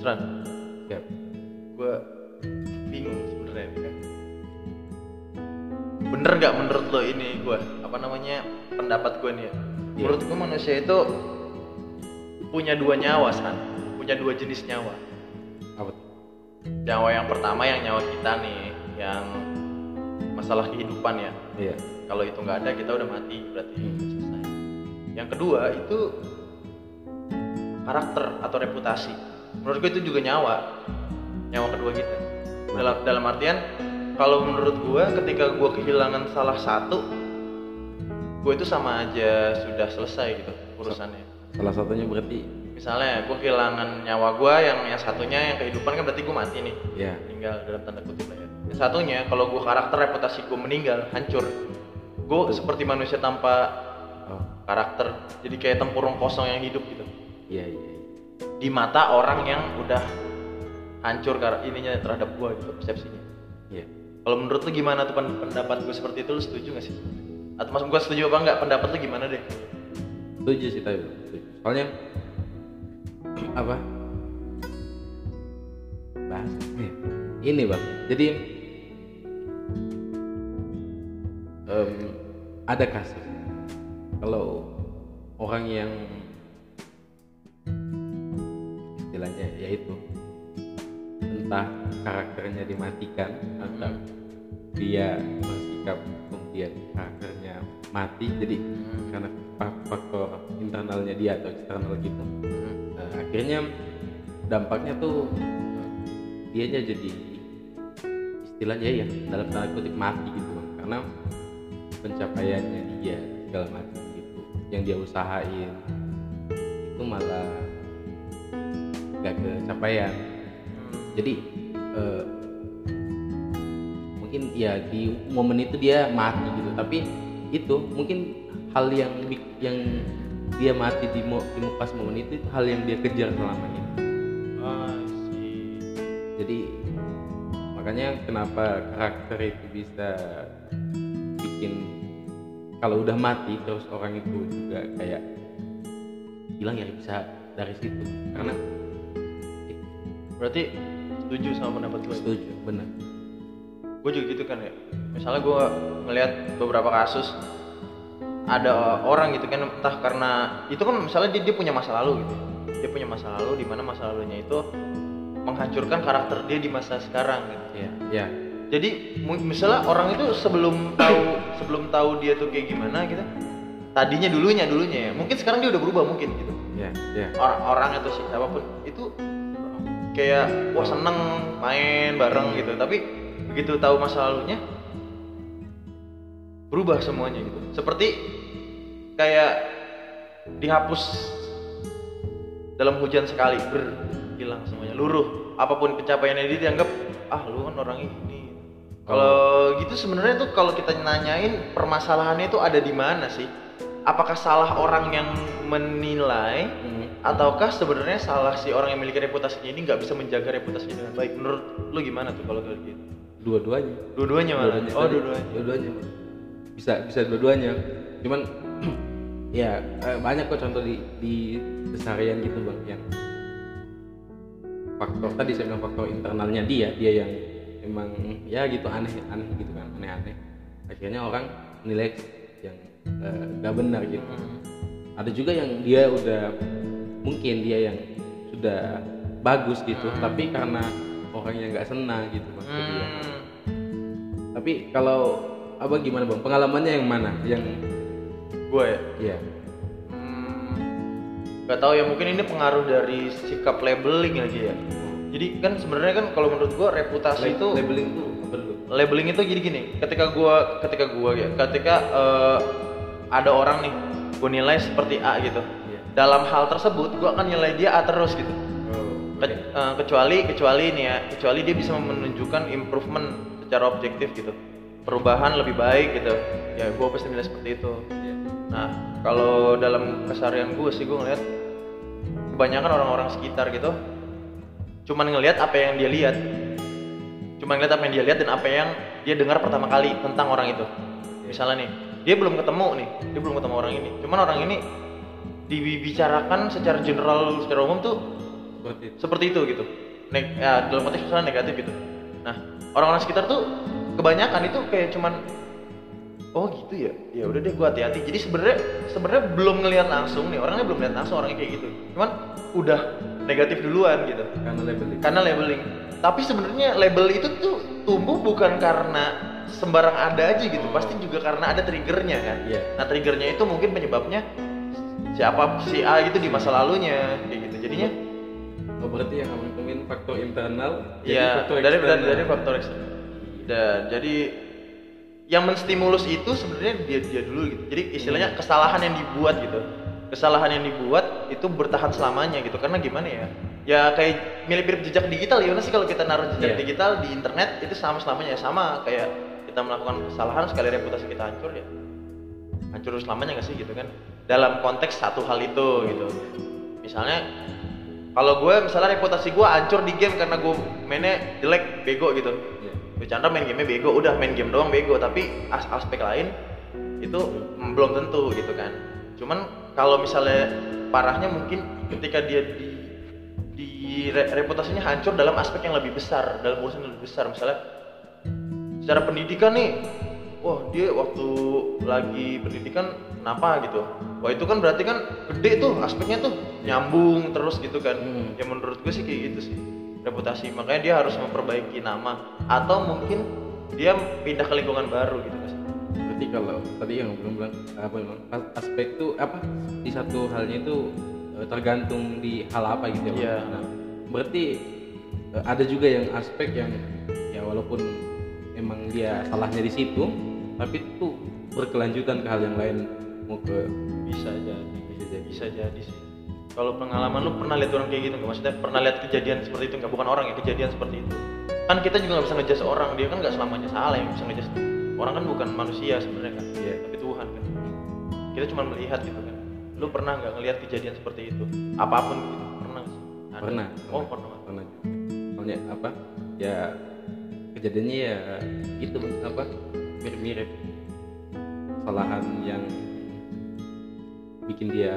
Seran, Ya. gue bingung sebenarnya ini kan. Bener nggak menurut lo ini gue? Apa namanya pendapat gue nih ya? Iya. Menurut gue manusia itu punya dua nyawa, San. Punya dua jenis nyawa. Apa? Nyawa yang pertama yang nyawa kita nih, yang masalah kehidupan ya. Iya. Kalau itu nggak ada kita udah mati berarti Hmm. selesai. Yang kedua itu karakter atau reputasi. Menurut gue itu juga nyawa, nyawa kedua kita. Dalam dalam artian kalau menurut gue ketika gue kehilangan salah satu, gue itu sama aja sudah selesai gitu urusannya. Salah satunya berarti Misalnya gue kehilangan nyawa gue yang yang satunya yang kehidupan kan berarti gue mati nih ya. meninggal dalam tanda kutip lah ya. Yang satunya kalau gue karakter reputasi gue meninggal hancur. Gue seperti manusia tanpa Oh, karakter, jadi kayak tempurung kosong yang hidup gitu. iya iya. iya. Di mata orang yang udah hancur karena ininya terhadap gue gitu persepsinya. Iya. Kalau menurut lu gimana tuh pen- pendapat gue seperti itu lu setuju gak sih? Atau maksud gue setuju apa enggak? Pendapat lu gimana deh? Setuju sih tapi setuju. Soalnya apa? Bahas ya. Ini bang. Jadi em, ada kasus kalau orang yang istilahnya yaitu entah karakternya dimatikan atau dia bersikap kemudian karakternya mati. Jadi karena fa- faktor internalnya dia atau eksternal gitu. Nah, akhirnya dampaknya tuh dianya jadi istilahnya ya dalam tanda kutip mati gitu Bang. karena pencapaiannya dia segala macam gitu. Yang dia usahain itu malah gak kecapaian jadi eh, mungkin ya di momen itu dia mati gitu. Tapi itu mungkin hal yang yang dia mati di, mo, di pas momen itu, itu hal yang dia kejar selama ini jadi makanya kenapa karakter itu bisa bikin kalau udah mati terus orang itu juga kayak hilang ya bisa dari situ. Karena Berarti setuju sama pendapat gue? setuju benar. Gue juga gitu kan ya. Misalnya gue ngelihat beberapa kasus ada orang gitu kan entah karena itu kan misalnya dia, dia punya masa lalu gitu. Dia punya masa lalu di mana masa lalunya itu menghancurkan karakter dia di masa sekarang gitu. Ya ya jadi misalnya orang itu sebelum tahu sebelum tahu dia tuh kayak gimana gitu tadinya dulunya dulunya ya. Mungkin sekarang dia udah berubah mungkin gitu. Ya ya orang-orang atau siapa pun itu kayak wah seneng main bareng gitu. Tapi begitu tahu masa lalunya berubah semuanya gitu. Seperti kayak dihapus dalam hujan sekali ber hilang semuanya. Luruh apa pun pencapaiannya dia dianggap ah lu kan orang ini. Kalau gitu sebenarnya tuh kalau kita nanyain permasalahannya itu ada di mana sih? Apakah salah orang yang menilai Hmm. Ataukah sebenarnya salah si orang yang memiliki reputasinya ini nggak bisa menjaga reputasinya dengan baik? Menurut lu gimana tuh kalau kayak gitu? Dua-duanya. Dua-duanya malah? Dua-duanya. Oh dua-duanya. Dua-duanya. Bisa bisa dua-duanya. Cuman ya eh, banyak kok contoh di di keseharian gitu bang yang faktor tadi saya bilang faktor internalnya dia dia yang emang ya gitu aneh aneh gitu kan aneh aneh akhirnya orang nilai yang eh, gak benar gitu. Hmm. ada juga yang dia udah mungkin dia yang sudah bagus gitu tapi karena orangnya nggak senang gitu dia. Hmm. Tapi kalau apa gimana bang? Pengalamannya yang mana? Yang gue ya ya Hmm, nggak tahu ya mungkin ini pengaruh dari sikap labeling lagi ya jadi kan sebenarnya kan kalau menurut gua reputasi itu labeling itu apa dulu? labeling itu gini gini ketika gua ketika gua ya ketika eh, ada orang nih gua nilai seperti A gitu Iya. Dalam hal tersebut gua akan nilai dia A terus gitu Oh, Ke- eh, kecuali kecuali nih ya kecuali dia bisa menunjukkan improvement secara objektif gitu perubahan lebih baik gitu ya gua pasti nilai seperti itu Iya. Nah, kalau dalam keseharian gue sih gue ngeliat kebanyakan orang-orang sekitar gitu cuman ngelihat apa yang dia lihat. Cuman ngeliat apa yang dia lihat dan apa yang dia dengar pertama kali tentang orang itu. Misalnya nih, dia belum ketemu nih, dia belum ketemu orang ini. Cuman orang ini dibicarakan secara general secara umum tuh seperti itu. seperti itu gitu. Neg ya, dalam konteks misalnya negatif gitu. Nah orang-orang sekitar tuh kebanyakan itu kayak cuman oh gitu ya? Ya udah deh gua hati-hati. Jadi sebenarnya sebenarnya belum ngelihat langsung nih orangnya belum lihat langsung orangnya kayak gitu. Cuman udah negatif duluan gitu. Karena labeling. Karena labeling. Tapi sebenarnya label itu tuh tumbuh bukan karena sembarang ada aja gitu. Oh. pasti juga karena ada triggernya kan. Iya. nah triggernya itu mungkin penyebabnya siapa si A gitu di masa lalunya kayak gitu jadinya oh berarti yang kamu temuin faktor internal jadi Iya, faktor dari, dari dari faktor eksternal. Dan jadi yang menstimulus itu sebenarnya dia dia dulu gitu. Jadi istilahnya Hmm. kesalahan yang dibuat gitu. Kesalahan yang dibuat itu bertahan selamanya gitu. Karena gimana ya? Ya kayak mirip-mirip jejak digital ya sih kalau kita naruh jejak Iya. digital di internet itu sama selamanya ya sama kayak kita melakukan kesalahan sekali reputasi kita hancur ya hancur selamanya nggak sih gitu kan dalam konteks satu hal itu gitu. Misalnya kalau gue misalnya reputasi gue hancur di game karena gue mainnya jelek bego gitu. Gue Chandra main gamenya bego udah main game doang bego. Tapi as aspek lain itu mm, belum tentu gitu kan. Cuman kalau misalnya parahnya mungkin ketika dia di di re- reputasinya hancur dalam aspek yang lebih besar dalam urusan yang lebih besar. Misalnya secara pendidikan nih wah dia waktu lagi pendidikan kenapa gitu wah itu kan berarti kan gede tuh aspeknya tuh nyambung terus gitu kan Hmm. ya menurut gue sih kayak gitu sih reputasi makanya dia harus memperbaiki nama atau mungkin dia pindah ke lingkungan baru gitu guys berarti kalau tadi yang belum bilang apa as- aspek itu apa di satu halnya itu eh, tergantung di hal apa gitu ya? Iya. nah, berarti eh, ada juga yang aspek yang ya walaupun emang dia salahnya di situ tapi itu berkelanjutan ke hal yang lain. Mau ke bisa jadi bisa jadi bisa jadi sih. Kalau pengalaman lu pernah lihat orang kayak gitu nggak? Maksudnya pernah lihat kejadian seperti itu nggak? Bukan orang ya kejadian seperti itu. Kan kita juga nggak bisa ngejudge orang. Dia kan nggak selamanya salah yang bisa ngejudge. Orang kan bukan manusia sebenarnya kan. Iya. tapi Tuhan kan. Kita cuma melihat gitu kan. Lu pernah nggak ngelihat kejadian seperti itu? Apa pun gitu. Pernah Ada? pernah. Oh pernah pernah. Juga. soalnya apa? Ya kejadiannya ya itu Bang, apa mirip-mirip. Kesalahan yang bikin dia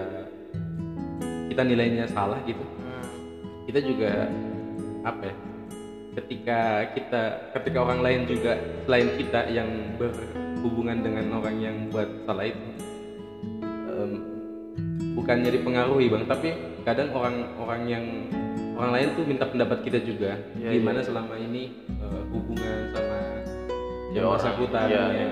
kita nilainya salah gitu. Hmm, kita juga apa ya ketika kita ketika orang lain juga selain kita yang berhubungan dengan orang yang buat salah itu em, bukannya dipengaruhi bang. Tapi kadang orang-orang yang orang lain tuh minta pendapat kita juga. Iya, gimana iya. selama ini eh, hubungan sama Ya, orang. Iya, ya.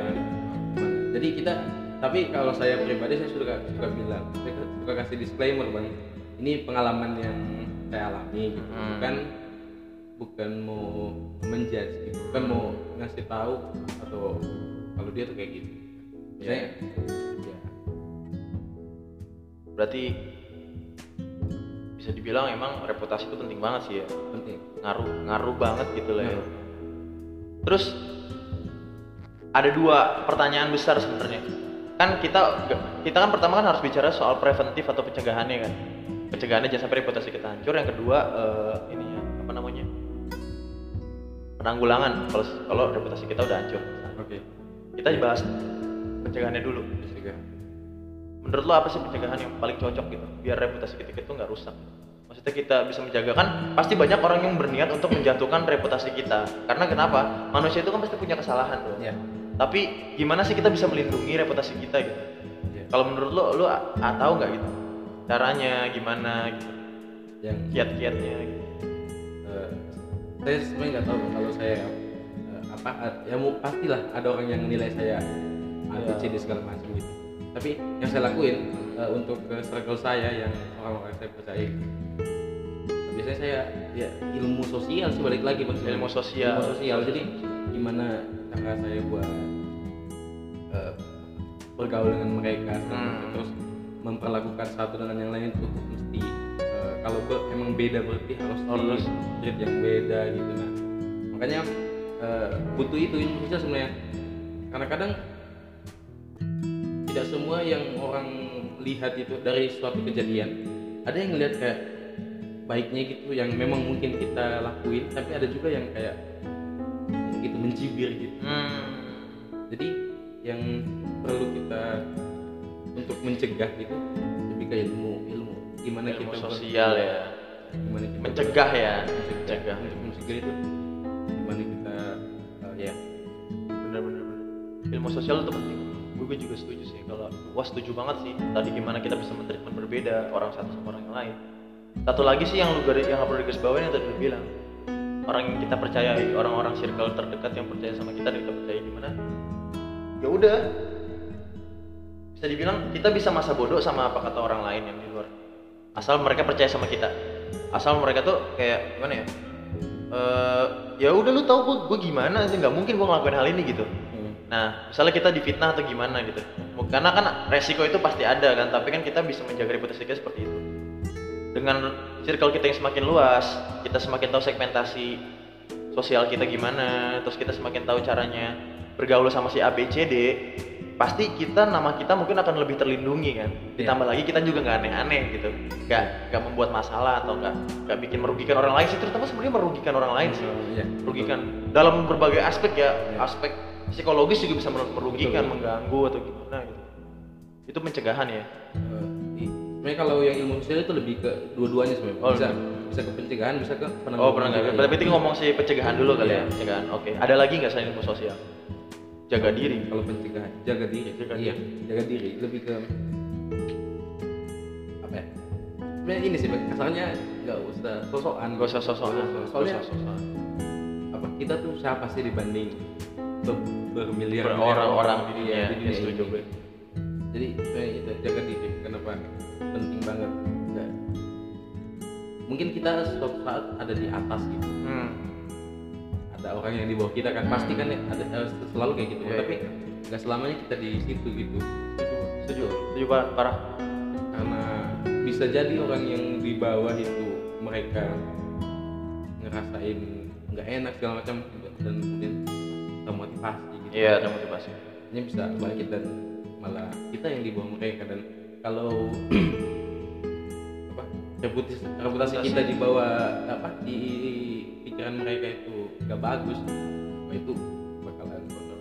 jadi kita tapi kalau saya pribadi saya suka suka bilang saya suka kasih disclaimer bang. Ini pengalaman yang saya alami gitu. Hmm. bukan bukan mau menjudge gitu. Bukan mau ngasih tahu atau kalau dia tuh kayak gitu. Saya ya berarti bisa dibilang emang reputasi itu penting banget sih ya. Penting. Ngaruh ngaruh banget gitu lah ya. Terus ada dua pertanyaan besar sebenarnya. Kan kita kita kan pertama kan harus bicara soal preventif atau pencegahannya kan. Pencegahannya jangan sampai reputasi kita hancur. Yang kedua eh, ini ya apa namanya? Penanggulangan kalau kalau reputasi kita udah hancur. oke Kita bahas pencegahannya dulu. juga Menurut lo apa sih pencegahan yang paling cocok gitu biar reputasi kita itu nggak rusak? Maksudnya kita bisa menjaga kan pasti banyak orang yang berniat untuk menjatuhkan reputasi kita. Karena kenapa? Manusia itu kan pasti punya kesalahan loh. ya Tapi gimana sih kita bisa melindungi reputasi kita gitu? ya Kalau menurut lo, lo tahu nggak gitu? Caranya gimana gitu? yang Kiat-kiatnya gitu. eh, saya sebenarnya nggak tahu kalau saya eh, apa ya mau pastilah ada orang yang nilai saya Iya. ABC segala macam gitu tapi yang saya lakuin eh, untuk ke circle saya yang orang-orang saya percaya biasanya saya ya ilmu sosial sih balik lagi Bang. Ilmu sosial. ilmu sosial jadi gimana cara saya buat eh, bergaul dengan mereka. Hmm. terus memperlakukan satu dengan yang lain itu mesti eh, kalau be- emang beda berarti harus Harus. treat yang beda gitu nah makanya eh, butuh itu sosial sebenarnya karena kadang tidak semua yang orang lihat itu dari suatu kejadian ada yang ngelihat kayak baiknya gitu yang memang mungkin kita lakuin tapi ada juga yang kayak gitu mencibir gitu. Hmm. jadi yang perlu kita untuk mencegah gitu lebih ke ilmu ilmu. Gimana Ilmu kita sosial ya. gimana kita mencegah ya. mencegah. Mencegah. Mencegah itu gimana kita eh, ya. Bener-bener ilmu sosial itu penting. Gue juga setuju sih. Kalau wah setuju banget sih tadi gimana kita bisa mentreatment berbeda orang satu sama orang yang lain. Satu lagi sih yang lu garis yang perlu digaris bawain yang tadi lu bilang orang yang kita percayai orang-orang circle terdekat yang percaya sama kita dan kita percaya gimana ya udah. Bisa dibilang kita bisa masa bodoh sama apa kata orang lain yang di luar. Asal mereka percaya sama kita. Asal mereka tuh kayak gimana ya? Eh ya udah lu tahu gue gue gimana sih? Nggak mungkin gue ngelakuin hal ini gitu. Hmm, Nah, misalnya kita difitnah atau gimana gitu. Karena kan resiko itu pasti ada kan, tapi kan kita bisa menjaga reputasi kita seperti itu. Dengan circle kita yang semakin luas, kita semakin tahu segmentasi sosial kita gimana, terus kita semakin tahu caranya bergaul sama si A, B, C, D, pasti kita nama kita mungkin akan lebih terlindungi kan. Ditambah lagi kita juga nggak aneh-aneh gitu, nggak nggak membuat masalah atau nggak nggak bikin merugikan orang lain sih, terutama sebenarnya merugikan orang lain sih. Iya. Merugikan. Dalam berbagai aspek ya. Ya. aspek psikologis juga bisa mer- merugikan Betul. mengganggu atau gimana gitu. Itu pencegahan ya sebenarnya kalau yang ilmu sosial itu lebih ke dua-duanya sebenarnya Oh, bisa lebih. bisa ke pencegahan bisa ke penanggulangan oh juga, berarti iya. kita ngomong si pencegahan dulu kali Iya. ya pencegahan. Oke. Ada lagi nggak selain ilmu sosial? Jaga diri. kalau pencegahan jaga diri. Jaga iya jaga diri. Lebih ke apa ya? Sebenarnya ini sih kasarnya nggak usah sosokan. Nggak usah sosokan. Soalnya sosokan. apa kita tuh siapa sih dibanding ber- bermiliar orang-orang di dunia, Iya, ya, setuju gue. jadi itu jaga diri. Kenapa penting banget. Nggak. mungkin kita suatu saat ada di atas gitu. Hmm. ada orang yang di bawah kita kan pasti kan ada eh, selalu kayak gitu. Iya, tapi nggak selamanya kita di situ gitu. Setuju setuju parah. Karena bisa jadi orang yang di bawah itu mereka ngerasain nggak enak segala macam dan kemudian termotivasi gitu. Iya ada motivasi ini bisa bangkit dan malah kita yang di bawah mereka dan kalau apa reputasi, reputasi. kita di bawah apa di pikiran mereka itu nggak bagus wah itu bakalan kotor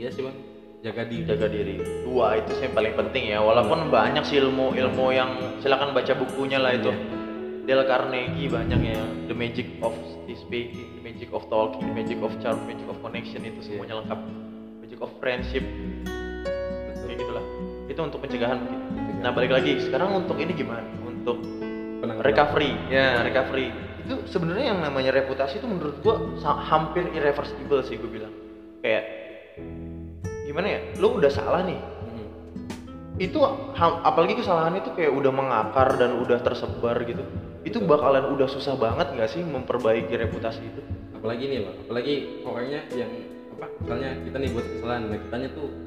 iya sih bang. Jaga diri. Jaga diri. Dua itu sih yang paling penting ya. Walaupun banyak sih ilmu ilmu yang silakan baca bukunya lah itu. Iya. Dale Carnegie banyak ya The Magic of Speaking, The Magic of Talking, The Magic of Charm, The Magic of Connection itu semuanya lengkap. Magic of Friendship itu untuk pencegahan mungkin. Nah balik lagi sekarang untuk ini gimana? Untuk recovery. Ya. Recovery. Itu sebenarnya yang namanya reputasi itu menurut gua hampir irreversible sih gue bilang. Kayak gimana ya? Lu udah salah nih. Mhm. itu apalagi kesalahan itu kayak udah mengakar dan udah tersebar gitu. Itu bakalan udah susah banget nggak sih memperbaiki reputasi itu? Apalagi nih bang. Apalagi orangnya yang apa misalnya kita nih buat kesalahan nah kitanya tuh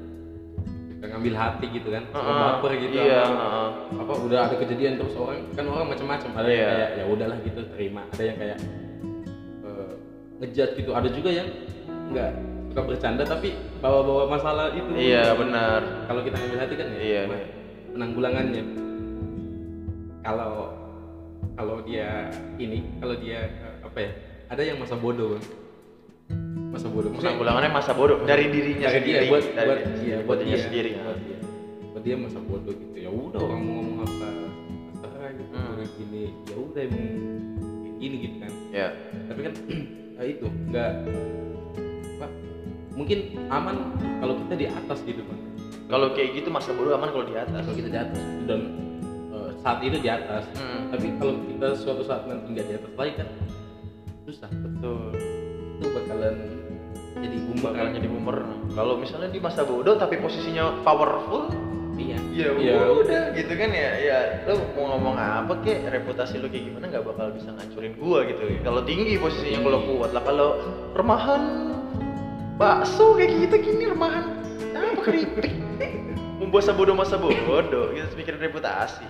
suka ngambil hati gitu kan suka Heeh, baper gitu iya sama- heeh. apa udah ada kejadian terus orang kan orang macam-macam ada yang Iya. kayak ya udahlah gitu terima ada yang kayak eh, ngejat gitu ada juga yang nggak suka bercanda tapi bawa-bawa masalah itu iya benar kalau kita ngambil hati kan ya Iya, iya. penanggulangannya kalau kalau dia ini kalau dia eh, apa ya ada yang masa bodoh. Masa bodoh. Penanggulangannya masa bodoh. Dari dirinya dari sendiri. dia buat dari buat iya, buat dia sendiri. Buat dia. Buat dia masa bodoh gitu. Ya udah orang mau ngomong apa? Terserah gitu. Hmm. gini. Ya udah emang kayak gini gitu kan. Ya. Tapi kan ya itu nggak apa mungkin aman kalau kita di atas gitu kan kalau kayak gitu masa bodoh aman kalau di atas. Kalau kita di atas. Dan eh, saat itu di atas. Hmm, tapi kalau kita suatu saat nanti nggak di atas lagi kan susah. Betul. Itu bakalan jadi bakalan bumerang jadi bumerang kalau misalnya di masa bodoh tapi posisinya powerful iya. ya Iya. udah gitu kan ya. Ya lo mau ngomong apa kek? Reputasi lo kayak gimana nggak bakal bisa ngancurin gua gitu. Kalau tinggi posisinya kalau Tinggi. kuat lah. Kalau remahan bakso kayak gitu gini remahan. Apa keripik? Membuat bodoh masa bodoh. Kita mikirin reputasi.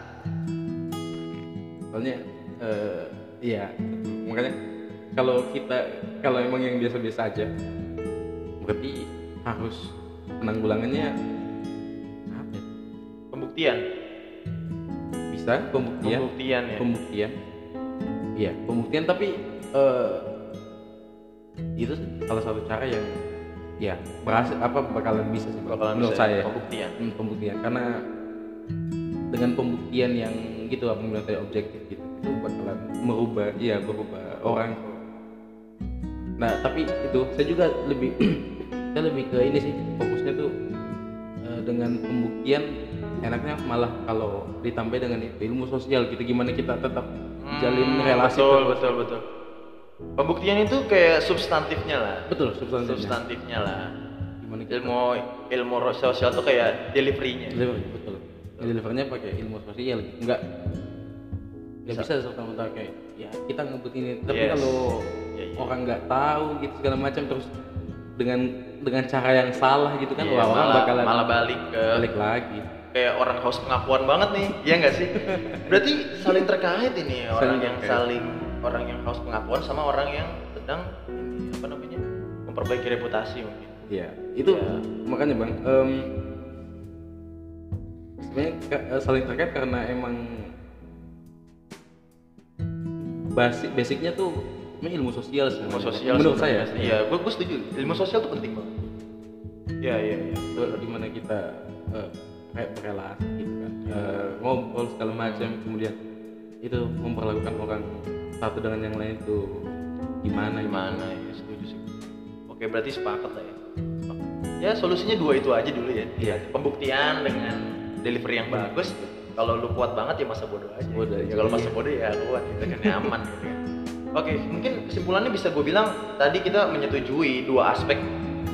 Soalnya eh, iya. Makanya kalau kita kalau emang yang biasa-biasa aja berarti harus penanggulangannya apa ya? pembuktian? Bisa pembuktian. Pembuktian ya. Pembuktian. Iya pembuktian tapi eh, itu salah satu cara yang ya berhasil apa bakalan bisa sih bakalan menurut bisa saya. pembuktian. Hmm, pembuktian. Karena dengan pembuktian yang gitu apa bilang tadi objektif gitu itu bakalan merubah iya berubah orang. Nah tapi itu saya juga lebih saya lebih ke ini sih fokusnya tuh eh, dengan pembuktian enaknya malah kalau ditambah dengan ilmu sosial gitu gimana kita tetap jalin Hmm, relasi betul terus. betul betul pembuktian itu kayak substantifnya lah betul substansinya substantifnya lah gimana kita ilmu ilmu sosial tuh kayak deliverynya deliver betul delivernya pakai ilmu sosial nggak nggak Bisa. bisa serta merta kayak ya kita ngebut ini tapi Yes. kalau Iya, iya. orang nggak tahu gitu segala macam terus dengan dengan cara yang salah gitu kan Iya, wah orang malah, bakalan malah balik ke balik lagi kayak orang haus pengakuan banget nih iya nggak sih berarti saling terkait ini orang Saling yang terkait. saling orang yang haus pengakuan sama orang yang sedang apa namanya memperbaiki reputasi mungkin ya itu Ya. makanya bang em, sebenarnya eh, saling terkait karena emang basic basicnya tuh emang ilmu sosial ilmu sebenarnya. sosial menurut saya. iya gue gue setuju. Ilmu sosial tuh penting banget iya iya iya. Ke- gimana kita eh, kayak berrelasi gitu kan. Eh, ngobrol segala macam kemudian itu memperlakukan orang satu dengan yang lain itu gimana gimana ya setuju sih. Oke berarti sepakat lah ya. Sepakat. ya solusinya dua itu aja dulu ya. Iya. pembuktian dengan delivery yang bagus. Kalau lu kuat banget ya masa bodoh aja. Bodoh, ya iya. kalau masa bodoh ya kuat. Gitu kan nyaman gitu kan oke mungkin kesimpulannya bisa gue bilang tadi kita menyetujui dua aspek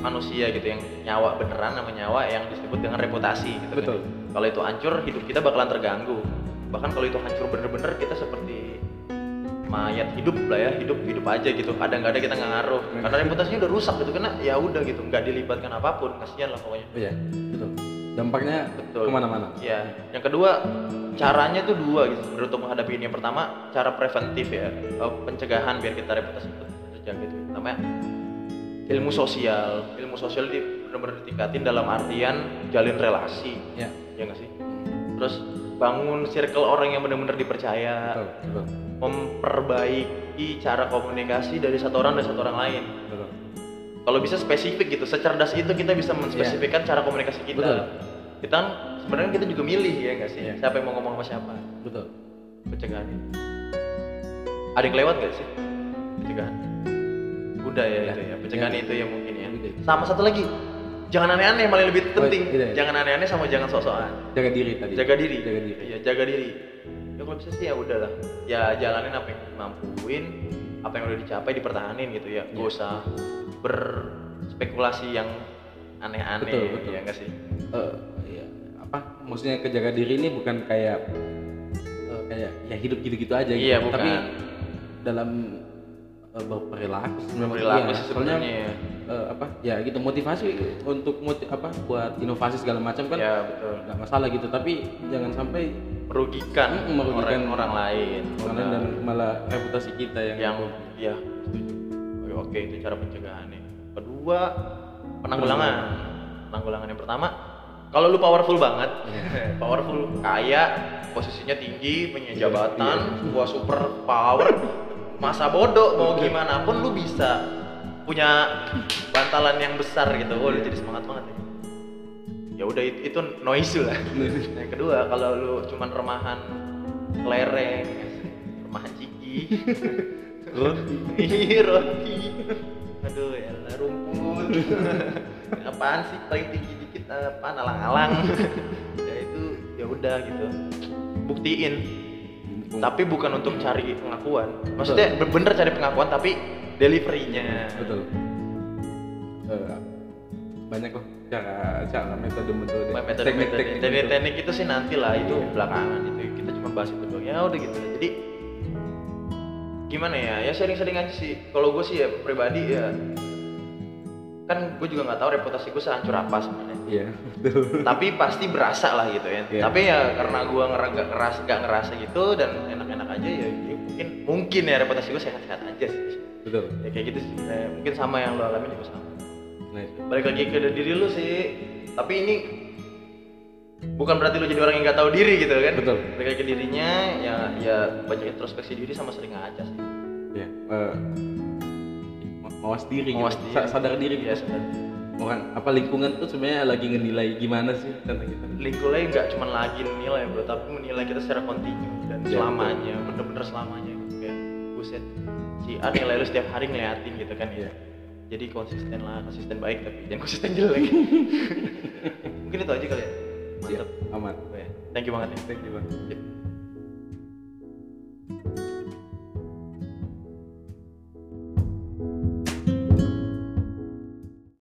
manusia gitu yang nyawa beneran sama nyawa yang disebut dengan reputasi gitu Betul. kan. kalau itu hancur hidup kita bakalan terganggu. Bahkan kalau itu hancur bener-bener kita seperti mayat hidup lah ya hidup hidup aja gitu. Kadang nggak ada kita nggak ngaruh. Karena reputasinya udah rusak gitu karena ya udah gitu nggak dilibatkan apa pun kasihan lah pokoknya. Iya betul dampaknya Betul. ke mana-mana? Ya yang kedua caranya tuh dua gitu. Sebenarnya untuk menghadapi ini. Yang pertama cara preventif ya. Eh, pencegahan biar kita reputasi itu terjaga itu. Namanya ilmu sosial. Ilmu sosial di benar-benar ditingkatin dalam artian jalin relasi. Ya ya nggak sih? Terus bangun circle orang yang benar-benar dipercaya. Betul betul. Memperbaiki cara komunikasi dari satu orang dan satu orang lain. Betul kalau bisa spesifik gitu secerdas itu kita bisa menspesifikkan cara komunikasi kita. Betul. kita kan sebenarnya kita juga milih ya nggak sih? Iya. siapa yang mau ngomong sama siapa? Betul. Pencegahan. Ada yang lewat nggak sih? Pencegahan. Udah ya Udah. itu ya pencegahan Iya. itu ya mungkin ya. Sama satu lagi jangan aneh-aneh paling lebih penting. iya, iya. jangan aneh-aneh sama jangan sok-sokan. Jaga diri tadi. Jaga diri. Jaga diri. Iya jaga diri. Ya kalau bisa sih ya udahlah. Ya jalanin apa yang dimampuin apa yang udah dicapai dipertahanin gitu ya gak Iya. usah berspekulasi yang aneh-aneh Betul, betul. ya enggak sih Eh, iya. apa maksudnya kejaga diri ini bukan kayak eh, kayak ya hidup gitu-gitu aja gitu. Iya, bukan. tapi dalam uh, berperilaku perilaku Iya, sih soalnya sebenarnya ya. eh, apa ya gitu motivasi untuk moti- apa buat inovasi segala macam kan ya betul nggak masalah gitu tapi jangan sampai merugikan, merugikan orang, orang lain. orang lain dan malah reputasi kita yang yang ya oke, oke itu cara pencegahannya kedua penanggulangan. Penanggulangan. Yang pertama kalau lu powerful banget powerful kaya posisinya tinggi punya Iya, jabatan gua super power masa bodoh mau gimana pun lu bisa punya bantalan yang besar gitu. Oh lu jadi semangat banget ya ya udah itu, itu no issue lah yang kedua kalau lu cuman remahan kelereng remahan ciki roti roti. Aduh, ya lah, rumput. Apaan sih paling tinggi dikit apaan alang-alang. ya itu ya udah gitu. Buktiin. Tapi bukan untuk cari pengakuan. Maksudnya bener cari pengakuan tapi deliverynya. betul Eh, banyak kok. Cara cara metode metode Metode metode teknik teknik itu sih nanti lah itu belakangan itu kita cuma bahas itu doang. Ya udah gitu. Jadi gimana ya? Ya sharing-sharing aja sih. Kalau gue sih ya pribadi ya kan gue juga nggak tahu reputasi gue sehancur apa sebenarnya. Iya betul. Tapi pasti berasa lah gitu ya. Iya. tapi ya karena gue nggak ngerasa nggak ngerasa gitu dan enak-enak aja ya, ya mungkin mungkin ya reputasi gue sehat-sehat aja sih. Betul. Ya kayak gitu sih. Eh, mungkin sama yang lo alami juga sama nice balik lagi ke diri lu sih tapi ini bukan berarti lu jadi orang yang nggak tahu diri gitu kan Betul. balik lagi ke dirinya ya ya baca introspeksi diri sama sering ngaca sih ya ma- mawas diri Mawas gitu. diri. Sa- sadar diri Iya, gitu. sadar. orang apa lingkungan tuh sebenarnya lagi ngenilai gimana sih tentang kita lingkungannya nggak cuma lagi nilai bro tapi menilai kita secara kontinu Iya, selamanya bener-bener selamanya gitu kayak buset si A nilai lu setiap hari ngeliatin gitu kan ya jadi konsisten lah konsisten baik tapi jangan konsisten jelek. Mungkin itu aja kali ya. Siap, mantap aman. Oh ya, thank you banget ya. Thank you bang. Sip.